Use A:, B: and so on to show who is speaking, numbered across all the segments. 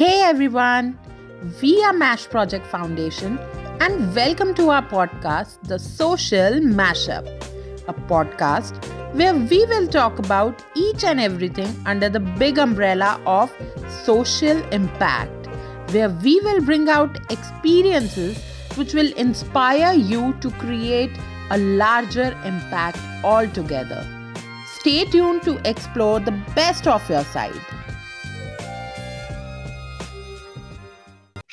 A: Hey everyone, we are MASH Project Foundation and welcome to our podcast, The Social Mashup, a podcast where we will talk about each and everything under the big umbrella of social impact, where we will bring out experiences which will inspire you to create a larger impact altogether. Stay tuned to explore the best of your side.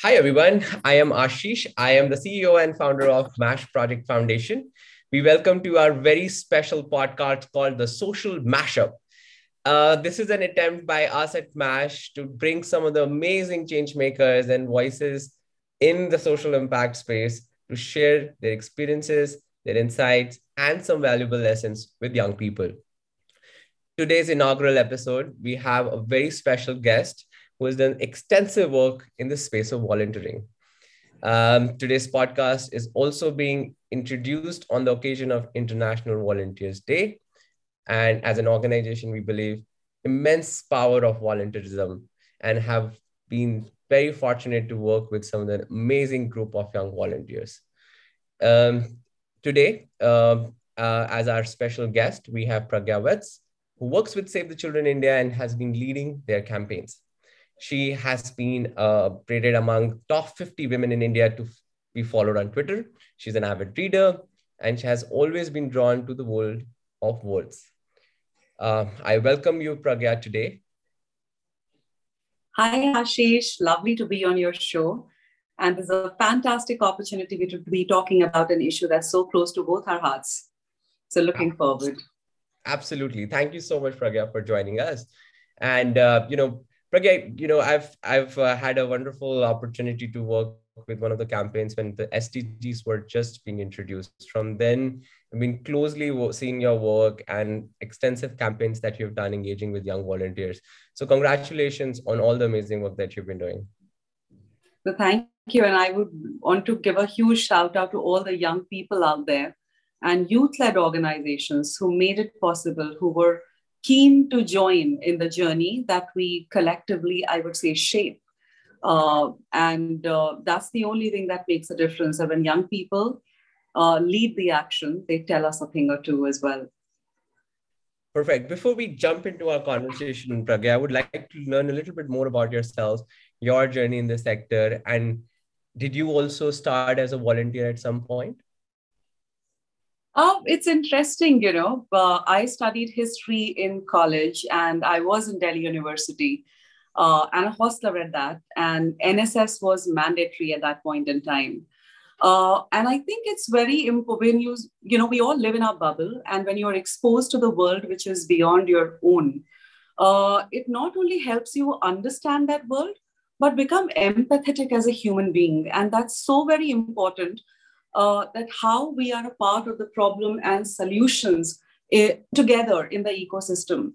B: Hi, everyone. I am Aashish. I am the CEO and founder of MASH Project Foundation. We welcome to our very special podcast called The Social Mashup. Uh, this is an attempt by us at MASH to bring some of the amazing change makers and voices in the social impact space to share their experiences, their insights, and some valuable lessons with young people. Today's inaugural episode, we have a very special guest who has done extensive work in the space of volunteering. Um, today's podcast is also being introduced on the occasion of International Volunteers Day. And as an organization, we believe immense power of volunteerism and have been very fortunate to work with some of the amazing group of young volunteers. Um, today, uh, uh, as our special guest, we have Pragya Vats, who works with Save the Children India and has been leading their campaigns. She has been uh, rated among top 50 women in India to be followed on Twitter. She's an avid reader and she has always been drawn to the world of words. Uh, I welcome you, Pragya, today.
C: Hi, Aashish. Lovely to be on your show. And it's a fantastic opportunity to be talking about an issue that's so close to both our hearts. So, looking forward.
B: Absolutely. Thank you so much, Pragya, for joining us. And, uh, you know, Pragya, you know, I've I've uh, had a wonderful opportunity to work with one of the campaigns when the SDGs were just being introduced. From then, I've been closely seeing your work and extensive campaigns that you've done engaging with young volunteers. So, congratulations on all the amazing work that you've been doing.
C: So, thank you. And I would want to give a huge shout out to all the young people out there and youth led organizations who made it possible, who were keen to join in the journey that we collectively, I would say, shape. Uh, and uh, that's the only thing that makes a difference. And when young people uh, lead the action, they tell us a thing or two as well.
B: Perfect. Before we jump into our conversation, Pragya, I would like to learn a little bit more about yourselves, your journey in the sector, and did you also start as a volunteer at some point?
C: Oh, it's interesting, you know. Uh, I studied history in college and I was in Delhi University uh, and a hostler at that. And NSS was mandatory at that point in time. Uh, and I think it's very important when you, you know, we all live in our bubble. And when you're exposed to the world which is beyond your own, uh, it not only helps you understand that world, but become empathetic as a human being. And that's so very important uh, that how we are a part of the problem and solutions uh, together in the ecosystem.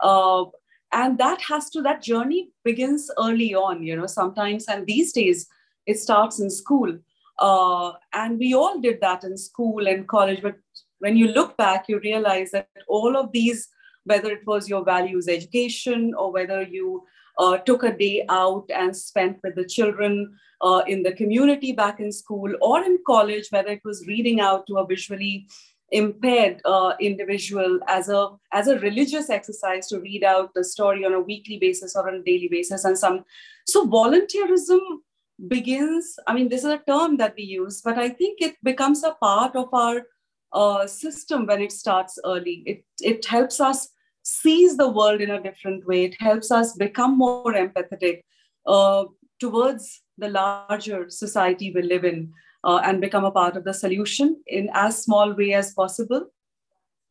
C: Uh, and that has to, that journey begins early on, you know, sometimes, and these days it starts in school. Uh, and we all did that in school and college. But when you look back, you realize that all of these, whether it was your values education or whether you uh, took a day out and spent with the children uh, in the community back in school or in college, whether it was reading out to a visually impaired uh, individual as a as a religious exercise to read out the story on a weekly basis or on a daily basis and some so volunteerism begins i mean this is a term that we use but i think it becomes a part of our uh, system when it starts early. It it helps us sees the world in a different way. It helps us become more empathetic uh, towards the larger society we live in uh, and become a part of the solution in as small way as possible.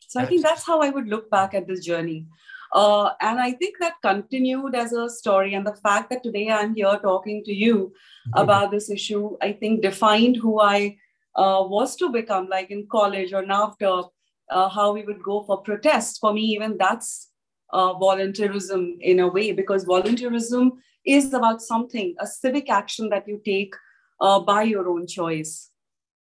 C: So I think that's how I would look back at this journey. Uh, and I think that continued as a story. And the fact that today I'm here talking to you about this issue, I think defined who I uh, was to become, like in college or now after uh, how we would go for protests. For me, even that's uh, volunteerism in a way, because volunteerism is about something, a civic action that you take uh, by your own choice,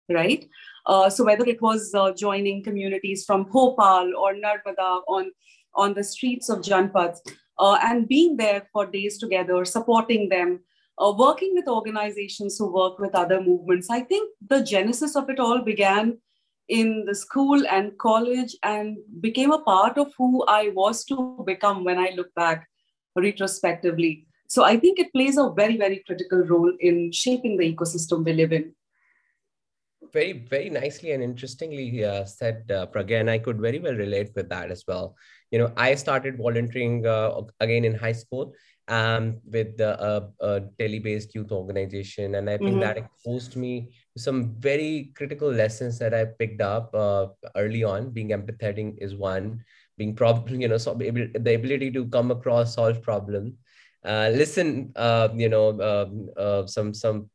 C: right? Uh, so whether it was uh, joining communities from Bhopal or Narmada on, on the streets of Janpath, uh, and being there for days together, supporting them, working with organizations who work with other movements. I think the genesis of it all began in the school and college and became a part of who I was to become when I look back retrospectively. So I think it plays a very, very critical role in shaping the ecosystem we live in.
B: Very, very nicely and interestingly uh, said, uh, Pragya, and I could very well relate with that as well. You know, I started volunteering uh, again in high school um, with the uh, Delhi-based youth organization, and I think mm-hmm. that exposed me some very critical lessons that I picked up uh, early on. Being empathetic is one. Being problem, you know, so able, the ability to come across, solve problems, uh, listen, uh, you know, um, uh, some some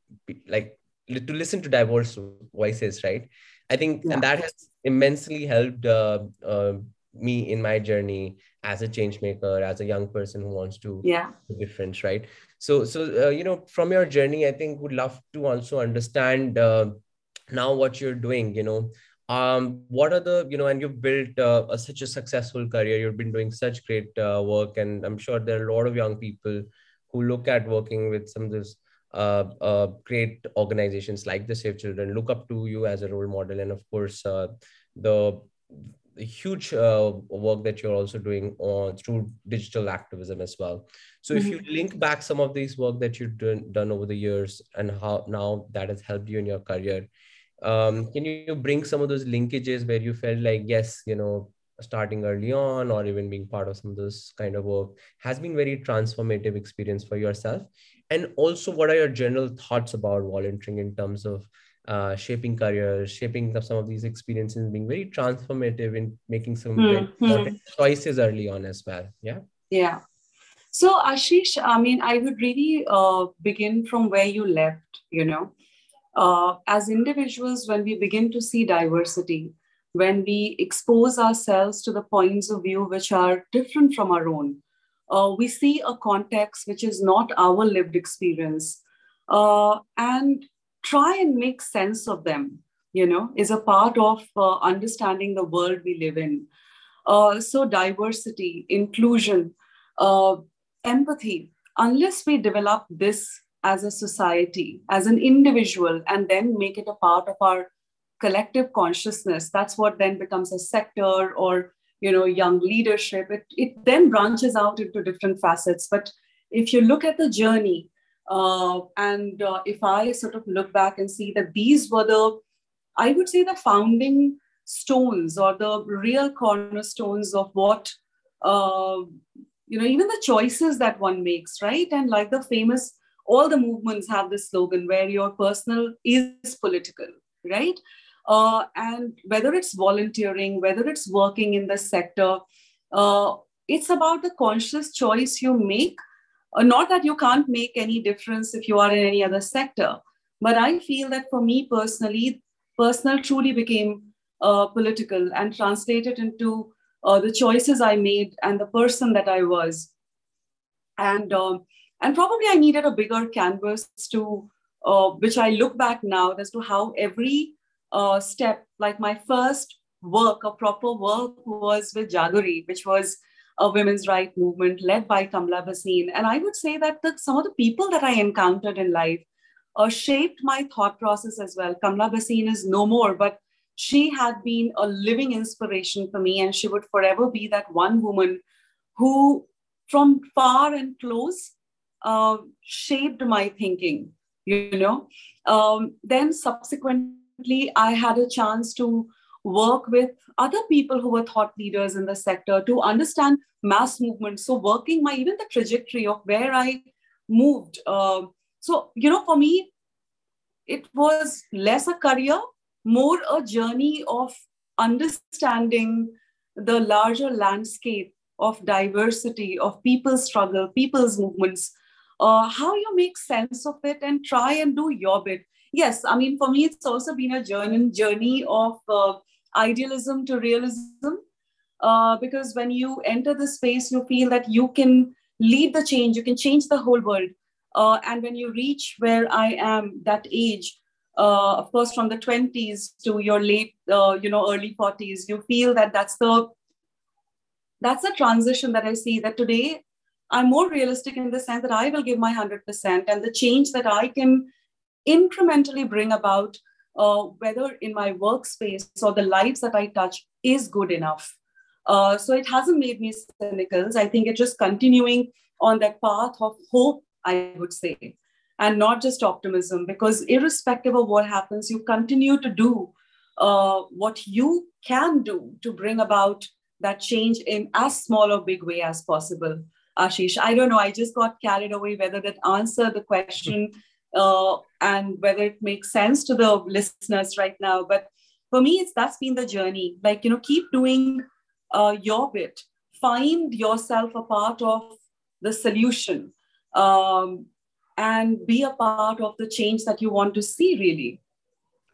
B: like to listen to diverse voices, right? I think, yeah. and that has immensely helped uh, uh, me in my journey as a change maker as a young person who wants to
C: yeah
B: difference right so so uh, you know from your journey i think would love to also understand uh, now what you're doing you know. Um what are the you know and you've built uh, a, such a successful career. You've been doing such great uh, work and i'm sure there are a lot of young people who look at working with some of this uh, uh, great organizations like the Save Children look up to you as a role model, and of course, uh, the huge uh, work that you're also doing on through digital activism as well so mm-hmm. if you mm-hmm. link back some of these work that you've done, done over the years and how now that has helped you in your career um, can you bring some of those linkages where you felt like yes you know starting early on or even being part of some of this kind of work has been very transformative experience for yourself and also what are your general thoughts about volunteering in terms of uh, shaping careers, shaping some of these experiences, being very transformative in making some mm-hmm. choices early on as well. Yeah.
C: Yeah. So, Aashish, I mean, I would really uh, begin from where you left, you know. Uh, as individuals, when we begin to see diversity, when we expose ourselves to the points of view which are different from our own, uh, we see a context which is not our lived experience. Uh, and try and make sense of them, you know, is a part of uh, understanding the world we live in. Uh, so, diversity, inclusion, uh, empathy, unless we develop this as a society, as an individual, and then make it a part of our collective consciousness, that's what then becomes a sector or you know young leadership it, it then branches out into different facets but if you look at the journey uh, and uh, if I sort of look back and see that these were the, I would say, the founding stones or the real cornerstones of what, uh, you know, even the choices that one makes, right? And like the famous, all the movements have this slogan where your personal is political, right? Uh, and whether it's volunteering, whether it's working in the sector, uh, it's about the conscious choice you make not that you can't make any difference if you are in any other sector, but I feel that for me personally, personal truly became uh, political and translated into uh, the choices I made and the person that I was. And um, and probably I needed a bigger canvas to, uh, which I look back now as to how every uh, step, like my first work, a proper work, was with Jagori, which was a women's right movement led by Kamla Bhasin. And I would say that the, some of the people that I encountered in life uh, shaped my thought process as well. Kamla Bhasin is no more, but she had been a living inspiration for me, and she would forever be that one woman who, from far and close, uh, shaped my thinking. You know, um, then subsequently, I had a chance to work with other people who were thought leaders in the sector to understand mass movement. So working my even the trajectory of where I moved. Uh, so you know, for me, it was less a career, more a journey of understanding the larger landscape of diversity, of people's struggle, people's movements, uh, how you make sense of it and try and do your bit. Yes, I mean, for me, it's also been a journey, journey of uh, idealism to realism uh, because when you enter the space you feel that you can lead the change you can change the whole world. Uh, and when you reach where i am that age uh, of course from the 20s to your late uh, you know early 40s you feel that that's the that's the transition that i see that today I'm more realistic in the sense that I will give my 100% and the change that I can incrementally bring about, uh, whether in my workspace or the lives that I touch, is good enough. Uh, so it hasn't made me cynical. I think it's just continuing on that path of hope, I would say, and not just optimism, because irrespective of what happens, you continue to do uh, what you can do to bring about that change in as small or big way as possible. Aashish, I don't know. I just got carried away whether that answered the question uh, and whether it makes sense to the listeners right now. But for me, it's that's been the journey. Like you know, keep doing uh, your bit. Find yourself a part of the solution, um, and be a part of the change that you want to see. Really.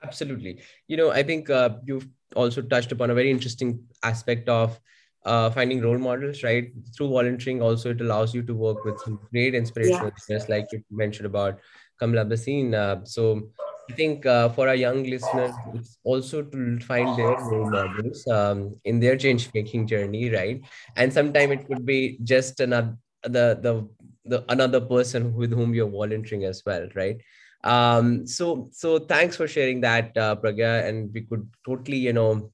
B: Absolutely. You know, I think uh, you've also touched upon a very interesting aspect of uh, finding role models, right? Through volunteering, also it allows you to work with some great inspirational yeah. like you mentioned about Kamala Bhasin. Uh, so I think uh, for our young listeners, it's also to find their role models um, in their change making journey, right? And sometimes it could be just another the the the another person with whom you're volunteering as well, right? Um, so so thanks for sharing that, uh, Pragya, and we could totally you know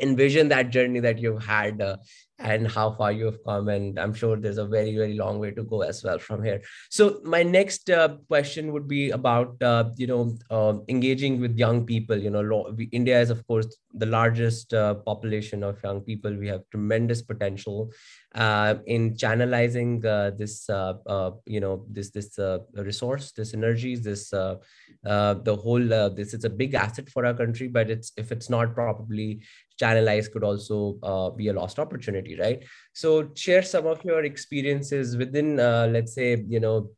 B: envision that journey that you've had uh, and how far you have come and i'm sure there's a very very long way to go as well from here. So my next uh, question would be about uh, you know uh, engaging with young people. You know we, india is of course the largest uh, population of young people. We have tremendous potential uh, in channelizing uh, this you know this this resource this energies this the whole this is a big asset for our country but it's if it's not properly channelized could also uh, be a lost opportunity right? So share some of your experiences within uh, let's say you know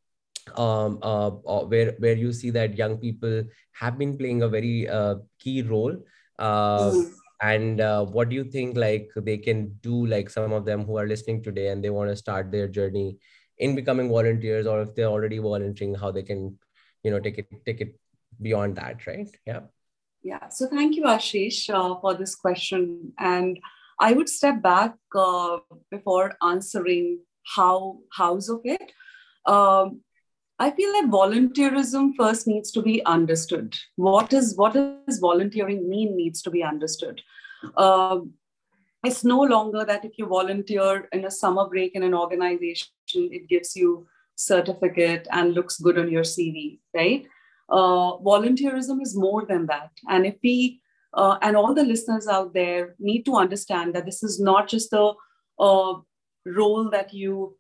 B: um, uh, uh where where you see that young people have been playing a very uh, key role mm. and what do you think like they can do like some of them who are listening today and they want to start their journey in becoming volunteers or if they're already volunteering how they can you know take it take it beyond that right? Yeah
C: yeah, so thank you, Aashish, uh, for this question. And I would step back uh, before answering how hows of it. Um, I feel like volunteerism first needs to be understood. What is what does volunteering mean needs to be understood. Um, it's no longer that if you volunteer in a summer break in an organization, it gives you certificate and looks good on your CV, right? Uh, volunteerism is more than that. And if we, uh, and all the listeners out there need to understand that this is not just a, a role that you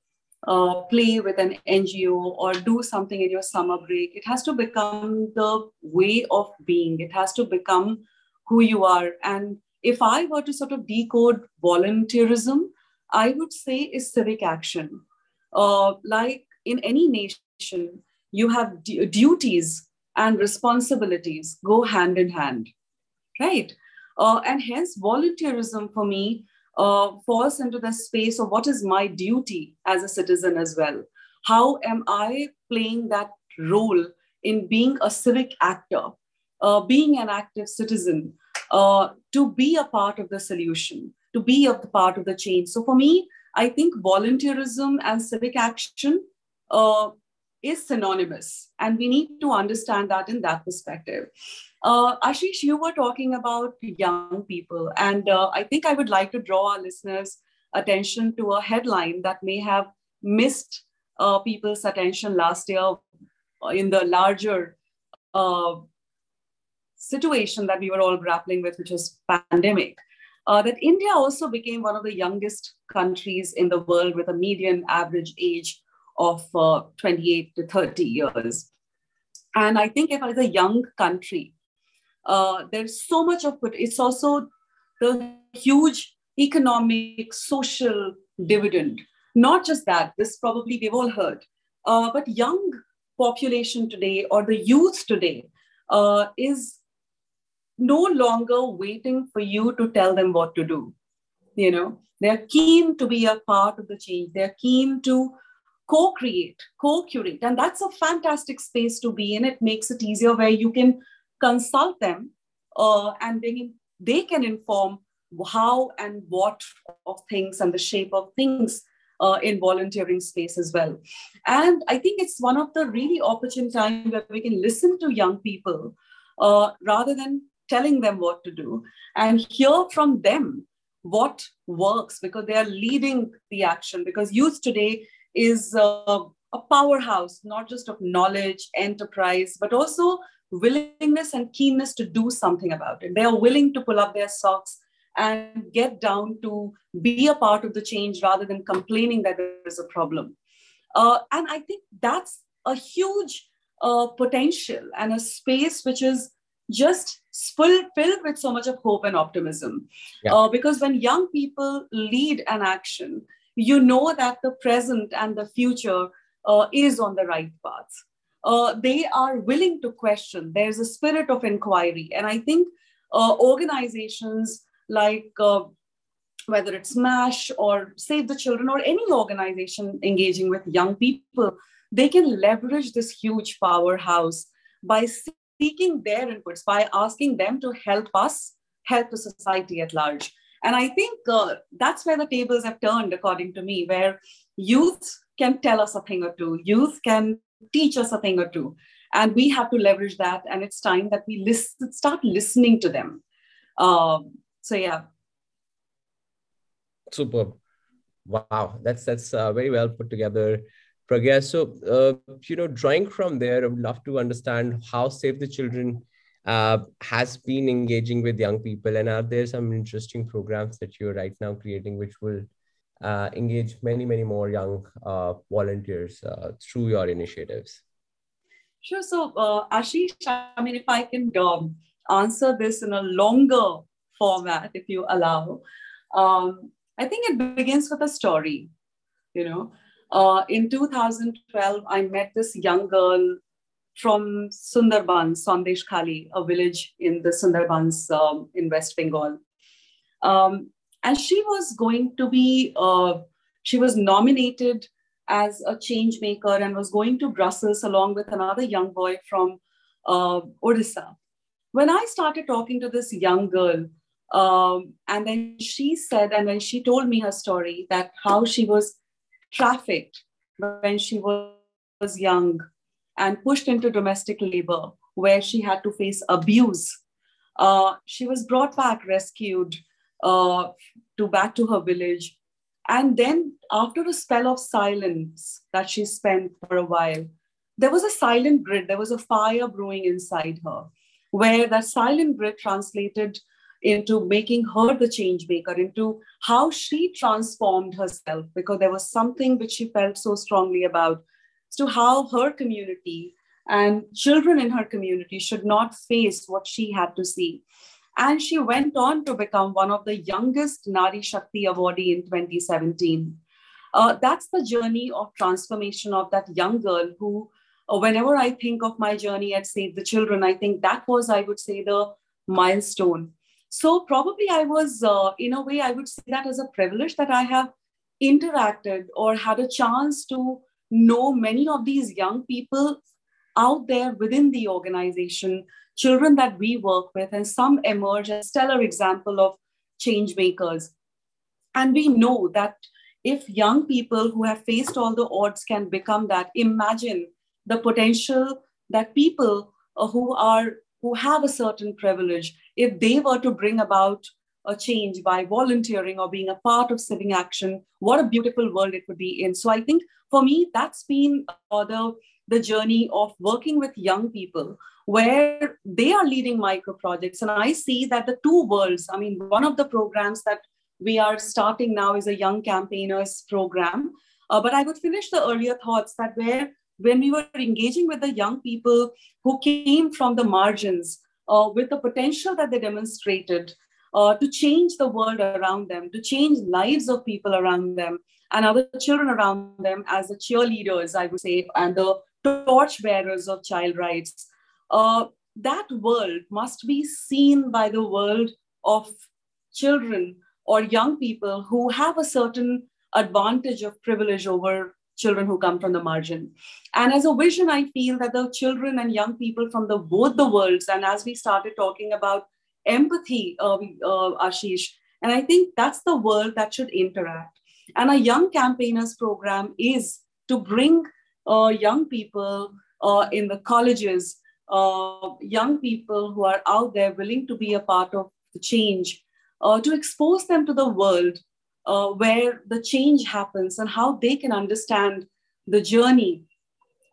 C: uh, play with an NGO or do something in your summer break. It has to become the way of being, it has to become who you are. And if I were to sort of decode volunteerism, I would say is civic action. Uh, like in any nation, you have d- duties and responsibilities go hand in hand, right? Uh, and hence, volunteerism for me uh, falls into the space of what is my duty as a citizen as well. How am I playing that role in being a civic actor, uh, being an active citizen, uh, to be a part of the solution, to be a part of the change? So for me, I think volunteerism and civic action uh, is synonymous. And we need to understand that in that perspective. Uh, Aashish, you were talking about young people. And uh, I think I would like to draw our listeners' attention to a headline that may have missed uh, people's attention last year in the larger uh, situation that we were all grappling with, which was pandemic. Uh, that India also became one of the youngest countries in the world with a median average age of uh, 28 to 30 years. And I think if as a young country, uh, there's so much of it. It's also the huge economic, social dividend. Not just that, this probably we've all heard, uh, but young population today or the youth today uh, is no longer waiting for you to tell them what to do. You know, they're keen to be a part of the change. They're keen to co-create co-curate. And that's a fantastic space to be in. It makes it easier where you can consult them uh, and they, they can inform how and what of things and the shape of things uh, in volunteering space as well. And I think it's one of the really opportune times where we can listen to young people uh, rather than telling them what to do and hear from them what works because they are leading the action. Because youth today is uh, a powerhouse not just of knowledge enterprise but also willingness and keenness to do something about it they are willing to pull up their socks and get down to be a part of the change rather than complaining that there is a problem. Uh, and I think that's a huge uh, potential and a space which is just filled, filled with so much of hope and optimism. Yeah. Uh, because when young people lead an action, you know that the present and the future uh, is on the right path. Uh, they are willing to question. There's a spirit of inquiry. And I think uh, organizations like uh, whether it's MASH or Save the Children or any organization engaging with young people, they can leverage this huge powerhouse by seeking their inputs, by asking them to help us help the society at large. And I think uh, that's where the tables have turned, according to me, where youth can tell us a thing or two, youth can teach us a thing or two. And we have to leverage that. And it's time that we listen, start listening to them. Um, so yeah
B: superb wow that's that's uh, very well put together Pragya. So, uh, you know, drawing from there, I would love to understand how Save the Children uh, has been engaging with young people, and are there some interesting programs that you're right now creating, which will uh, engage many, many more young uh, volunteers uh, through your initiatives?
C: Sure. So, uh, Aashish, I mean, if I can um, answer this in a longer format, if you allow. Um, I think it begins with a story. You know, uh, in 2012, I met this young girl from Sundarbans, Sandesh Khali, a village in the Sundarbans um, in West Bengal. Um, and she was going to be, uh, she was nominated as a change maker and was going to Brussels along with another young boy from uh, Odisha. When I started talking to this young girl, um, and then she said, and then she told me her story that how she was trafficked when she was, was young and pushed into domestic labor where she had to face abuse. Uh, she was brought back, rescued uh, to back to her village. And then, after a spell of silence that she spent for a while, there was a silent grid, there was a fire brewing inside her, where that silent grid translated into making her the change maker, into how she transformed herself, because there was something which she felt so strongly about, as to how her community and children in her community should not face what she had to see. And she went on to become one of the youngest Nari Shakti awardee in 2017. Uh, that's the journey of transformation of that young girl who, uh, whenever I think of my journey at Save the Children, I think that was, I would say, the milestone so probably I was, uh, in a way, I would say that as a privilege that I have interacted or had a chance to know many of these young people out there within the organization, children that we work with, and some emerge as stellar example of change makers. And we know that if young people who have faced all the odds can become that, imagine the potential that people uh, who are who have a certain privilege, if they were to bring about a change by volunteering or being a part of civic action, what a beautiful world it would be in. So I think for me, that's been uh, the, the journey of working with young people where they are leading micro projects. And I see that the two worlds, I mean, one of the programs that we are starting now is a young campaigners program. Uh, but I would finish the earlier thoughts that where when we were engaging with the young people who came from the margins uh, with the potential that they demonstrated uh, to change the world around them, to change lives of people around them and other children around them as the cheerleaders, I would say, and the torchbearers of child rights. Uh, that world must be seen by the world of children or young people who have a certain advantage of privilege over children who come from the margin. And as a vision, I feel that the children and young people from the both the worlds, and as we started talking about empathy, uh, uh, Aashish, and I think that's the world that should interact. And a young campaigners program is to bring uh, young people uh, in the colleges, uh, young people who are out there willing to be a part of the change, uh, to expose them to the world uh, where the change happens and how they can understand the journey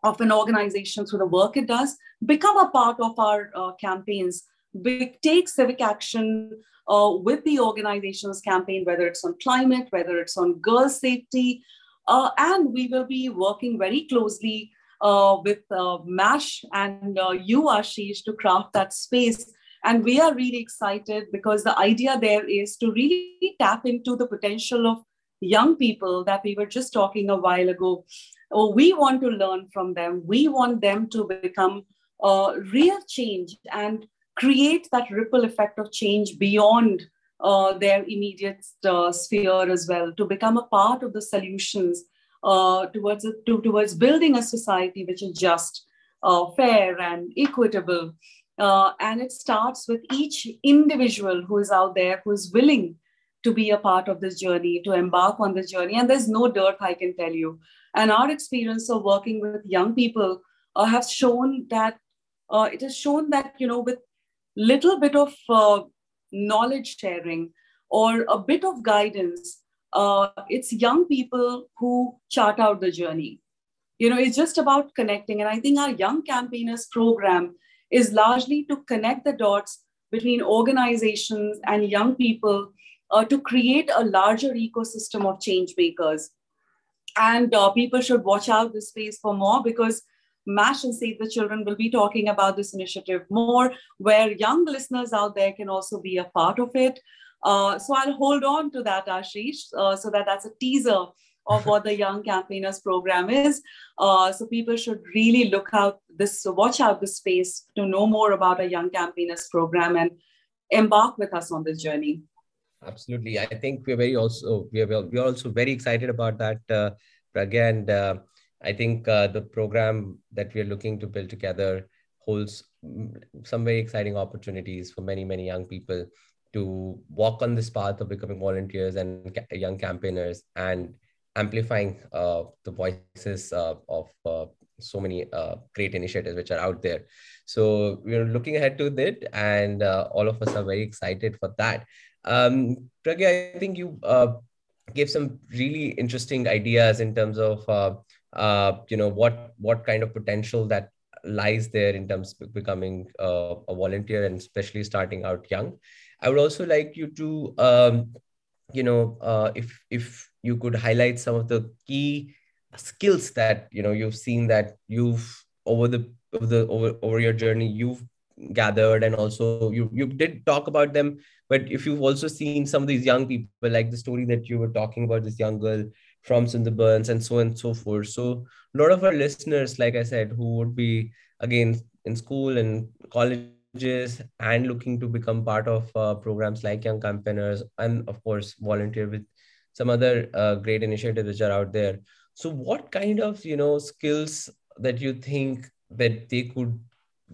C: of an organization through the work it does, become a part of our campaigns, take civic action uh, with the organization's campaign, whether it's on climate, whether it's on girl safety. Uh, and we will be working very closely uh, with uh, MASH and uh, you, Aashish, to craft that space. And we are really excited because the idea there is to really tap into the potential of young people that we were just talking a while ago. Oh, we want to learn from them. We want them to become uh, real change and create that ripple effect of change beyond uh, their immediate uh, sphere as well, to become a part of the solutions uh, towards, to, towards building a society which is just, uh, fair, and equitable. Uh, and it starts with each individual who is out there who is willing to be a part of this journey, to embark on this journey. And there's no dearth, I can tell you. And our experience of working with young people uh, has shown that uh, it has shown that, you know, with little bit of uh, knowledge sharing or a bit of guidance, uh, it's young people who chart out the journey. You know, it's just about connecting. And I think our Young Campaigners program is largely to connect the dots between organizations and young people uh, to create a larger ecosystem of change makers. And uh, people should watch out this space for more because MASH and Save the Children will be talking about this initiative more, where young listeners out there can also be a part of it. Uh, so I'll hold on to that, Aashish, uh, so that that's a teaser of what the Young Campaigners program is. Uh, so people should really look out this, watch out this space to know more about a Young Campaigners program and embark with us on this journey.
B: Absolutely, I think we're very also we are we're also very excited about that, uh, Pragya, and uh, I think uh, the program that we are looking to build together holds some very exciting opportunities for many many young people to walk on this path of becoming volunteers and ca- young campaigners and amplifying uh, the voices uh, of uh, so many uh, great initiatives which are out there. So we're looking ahead to that, and uh, all of us are very excited for that. Um, Pragya, I think you gave some really interesting ideas in terms of Uh, you know what what kind of potential that lies there in terms of becoming uh, a volunteer and especially starting out young. I would also like you to um, you know uh, if if you could highlight some of the key skills that you know you've seen that you've over the over the over, over your journey you've gathered and also you you did talk about them but if you've also seen some of these young people like the story that you were talking about this young girl from Sundarbans and so on and so forth. So a lot of our listeners like i said who would be again in school and colleges and looking to become part of uh, programs like young campaigners and of course volunteer with some other uh, great initiatives which are out there. So what kind of you know skills that you think that they could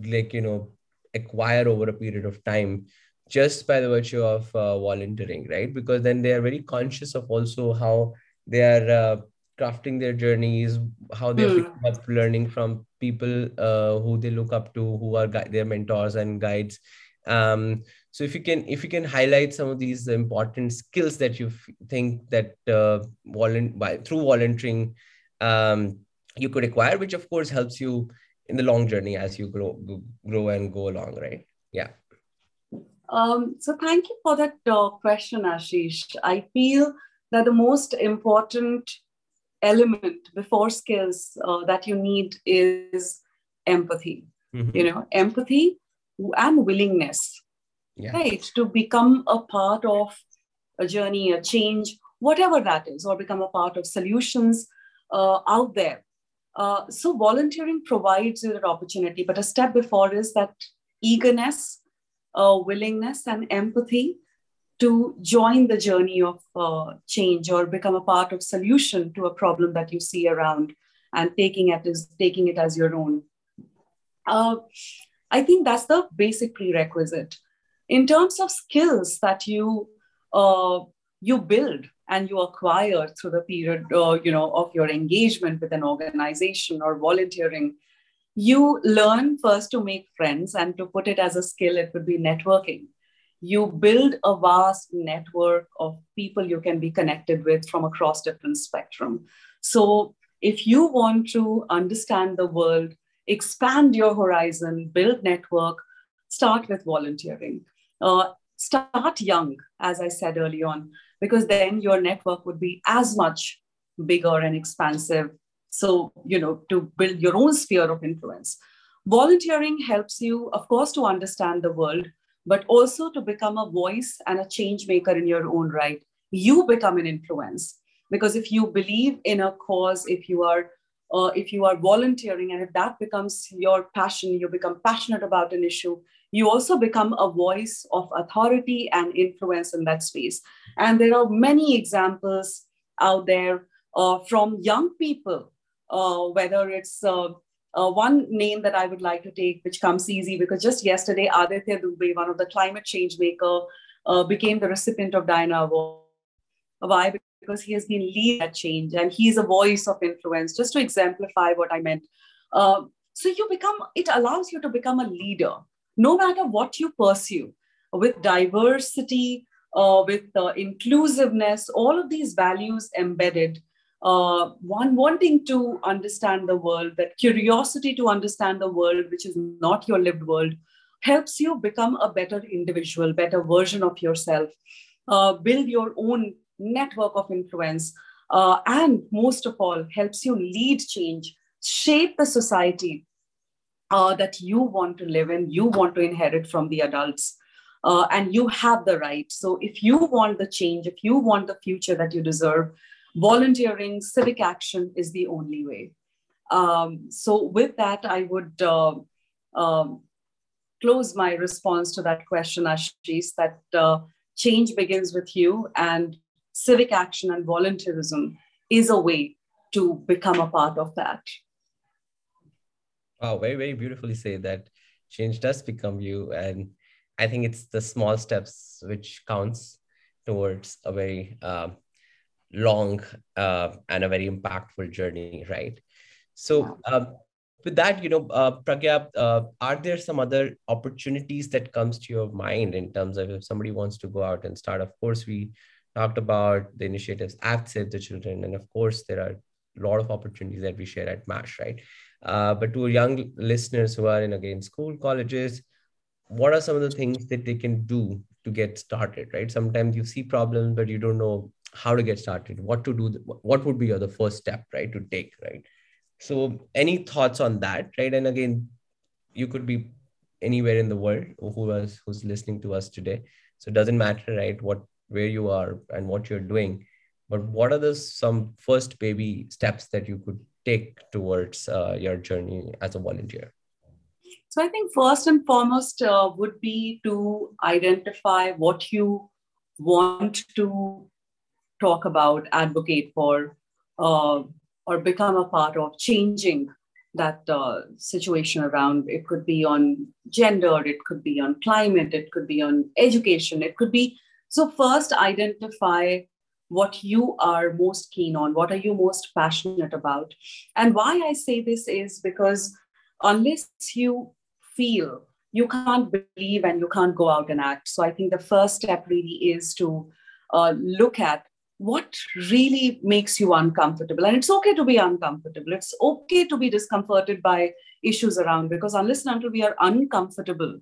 B: like you know acquire over a period of time just by the virtue of uh, volunteering right? Because then they are very conscious of also how they are uh, crafting their journeys how they're mm. up learning from people uh, who they look up to who are their mentors and guides. Um, so if you can if you can highlight some of these important skills that you f- think that uh, by, through volunteering um, you could acquire which of course helps you in the long journey as you grow grow and go along right? Yeah.
C: Um, so thank you for that uh, question ashish. I feel that the most important element before skills uh, that you need is empathy mm-hmm. you know empathy and willingness yeah. right to become a part of a journey a change whatever that is or become a part of solutions uh, out there uh, so volunteering provides you that opportunity but a step before is that eagerness uh, willingness and empathy to join the journey of uh, change or become a part of solution to a problem that you see around and taking it as taking it as your own uh, I think that's the basic prerequisite. In terms of skills that you uh, you build and you acquire through the period uh, you know of your engagement with an organization or volunteering you learn first to make friends and to put it as a skill it would be networking you build a vast network of people you can be connected with from across different spectrum. So if you want to understand the world expand your horizon build network start with volunteering. Uh, start young as i said early on because then your network would be as much bigger and expansive. So you know to build your own sphere of influence. Volunteering helps you of course to understand the world but also to become a voice and a change maker in your own right. You become an influence. Because if you believe in a cause if you are uh, if you are volunteering and if that becomes your passion you become passionate about an issue you also become a voice of authority and influence in that space. And there are many examples out there uh, from young people uh, whether it's uh, one name that I would like to take, which comes easy, because just yesterday, Aditya Dubey, one of the climate change maker, uh, became the recipient of Diana Award. Why? Because he has been leading that change, and he's a voice of influence. Just to exemplify what I meant. Uh, so you become. It allows you to become a leader, no matter what you pursue, with diversity, uh, with uh, inclusiveness, all of these values embedded uh, one wanting to understand the world, that curiosity to understand the world, which is not your lived world, helps you become a better individual, better version of yourself, uh, build your own network of influence, uh, and most of all, helps you lead change, shape the society uh, that you want to live in, you want to inherit from the adults. Uh, and you have the right. So, if you want the change, if you want the future that you deserve, volunteering, civic action is the only way. Um, so, with that, I would uh, um, close my response to that question, Aashish, that uh, change begins with you, and civic action and volunteerism is a way to become a part of that.
B: Wow, very, very beautifully say that change does become you. And I think it's the small steps which counts towards a very um, long uh, and a very impactful journey, right? So, um, with that, you know, uh, Pragya, uh, are there some other opportunities that comes to your mind in terms of if somebody wants to go out and start? Of course, we talked about the initiatives at Save the Children, and of course, there are a lot of opportunities that we share at MASH, right? Uh, but to young listeners who are in again school, colleges, what are some of the things that they can do to get started, right? Sometimes you see problems, but you don't know how to get started what to do what would be your the first step right to take right? So any thoughts on that right? And again you could be anywhere in the world who was who's listening to us today. So it doesn't matter right what where you are and what you're doing but what are the some first baby steps that you could take towards uh, your journey as a volunteer?
C: So i think first and foremost uh, would be to identify what you want to talk about, advocate for, uh, or become a part of changing that uh, situation around. It could be on gender, it could be on climate, it could be on education, it could be. So, first, identify what you are most keen on, what are you most passionate about. And why I say this is because unless you feel, you can't believe and you can't go out and act. So, I think the first step really is to uh, look at what really makes you uncomfortable? And it's okay to be uncomfortable. It's okay to be discomforted by issues around because unless and until we are uncomfortable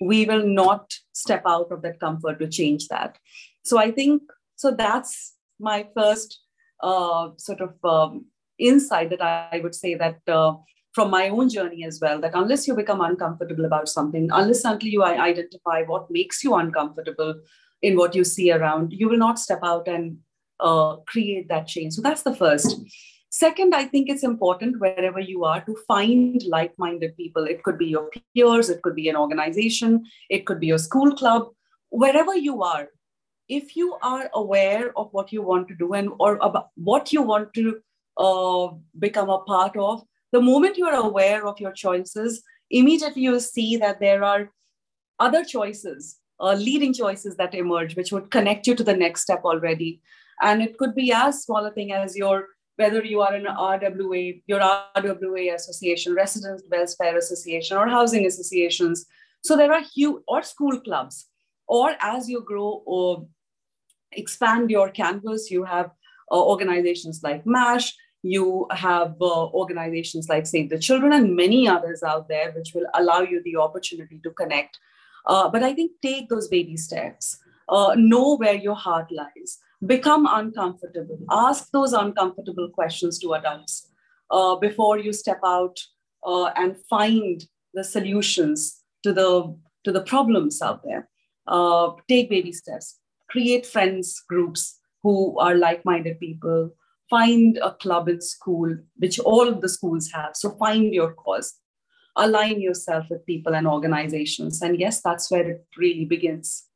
C: we will not step out of that comfort to change that. So i think so that's my first uh, sort of um, insight that I, would say that uh, from my own journey as well that unless you become uncomfortable about something unless until you identify what makes you uncomfortable in what you see around you will not step out and uh, create that change. So that's the first. Second, I think it's important wherever you are to find like minded people. It could be your peers, it could be an organization, it could be your school club, wherever you are. If you are aware of what you want to do and or about what you want to uh, become a part of, the moment you are aware of your choices, immediately you see that there are other choices, uh, leading choices that emerge, which would connect you to the next step already. And it could be as small a thing as your whether you are in an RWA, your RWA association, Residents Welfare Association, or housing associations. So there are huge, or school clubs, or as you grow or expand your canvas, you have uh, organizations like MASH, you have uh, organizations like Save the Children, and many others out there, which will allow you the opportunity to connect. Uh, but I think take those baby steps, uh, know where your heart lies, become uncomfortable, ask those uncomfortable questions to adults uh, before you step out uh, and find the solutions to the to the problems out there. Uh, take baby steps, create friends groups who are like-minded people find a club in school, which all the schools have. So find your cause, align yourself with people and organizations. And yes, that's where it really begins.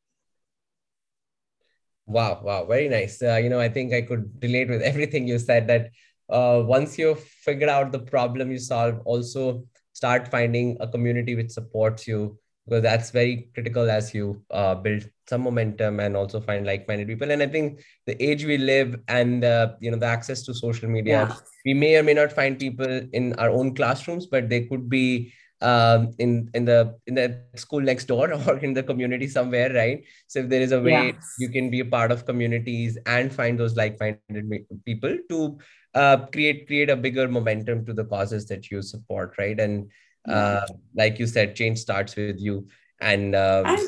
B: Wow, wow, very nice. Uh, you know, I think I could relate with everything you said that uh, once you figure out the problem you solve, also start finding a community which supports you because that's very critical as you uh, build some momentum and also find like-minded people and i think the age we live and uh, you know the access to social media yeah. we may or may not find people in our own classrooms but they could be um, in in the in the school next door or in the community somewhere right? So if there is a way yes. you can be a part of communities and find those like-minded people to uh, create create a bigger momentum to the causes that you support right? And uh, like you said change starts with you and, uh,
C: and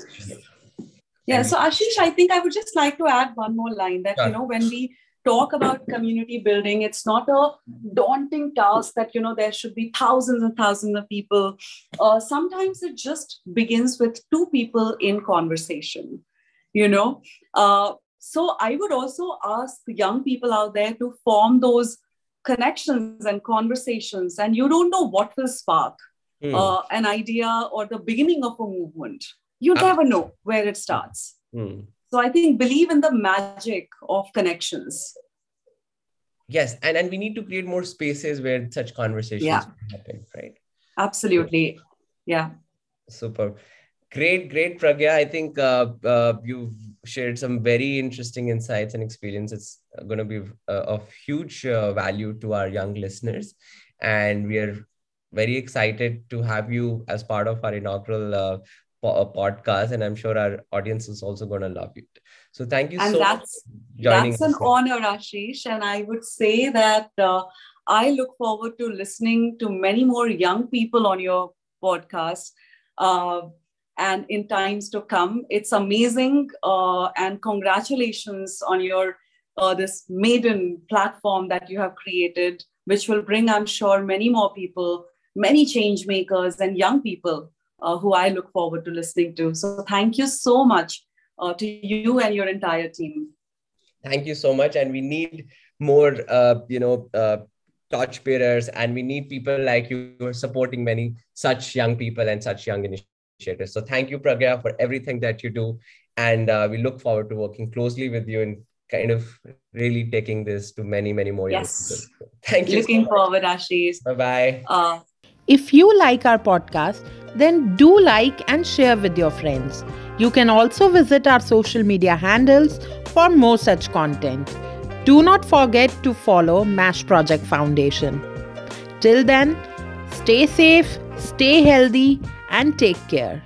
C: yeah. so Aashish i think i would just like to add one more line that you know when we talk about community building it's not a daunting task that you know there should be thousands and thousands of people uh, sometimes it just begins with two people in conversation you know uh, so i would also ask young people out there to form those connections and conversations and you don't know what will spark mm. uh, an idea or the beginning of a movement. You never know where it starts. Mm. So I think believe in the magic of connections.
B: Yes, and, and we need to create more spaces where such conversations yeah. happen, right?
C: Absolutely. Yeah.
B: Super. Great, great, Pragya. I think uh, uh, you've shared some very interesting insights and experience. It's going to be uh, of huge uh, value to our young listeners. And we are very excited to have you as part of our inaugural uh, uh, podcast, and I'm sure our audience is also going to love it. So thank you
C: and
B: so
C: that's, That's an honor, Aashish, and I would say that uh, I look forward to listening to many more young people on your podcast. Uh, and in times to come, it's amazing, uh, and congratulations on your uh, this maiden platform that you have created, which will bring, I'm sure, many more people many change makers and young people uh, who I look forward to listening to. So thank you so much uh, to you and your entire team.
B: Thank you so much. And we need more, uh, you know, uh, torch bearers, and we need people like you who are supporting many such young people and such young initiatives. So thank you, Pragya, for everything that you do. And uh, we look forward to working closely with you and kind of really taking this to many, many more yes. young people. Thank you.
C: Looking so forward, Aashish.
B: Bye bye.
C: Uh,
A: if you like our podcast, then do like and share with your friends. You can also visit our social media handles for more such content. Do not forget to follow MASH Project Foundation. Till then, stay safe, stay healthy, and take care.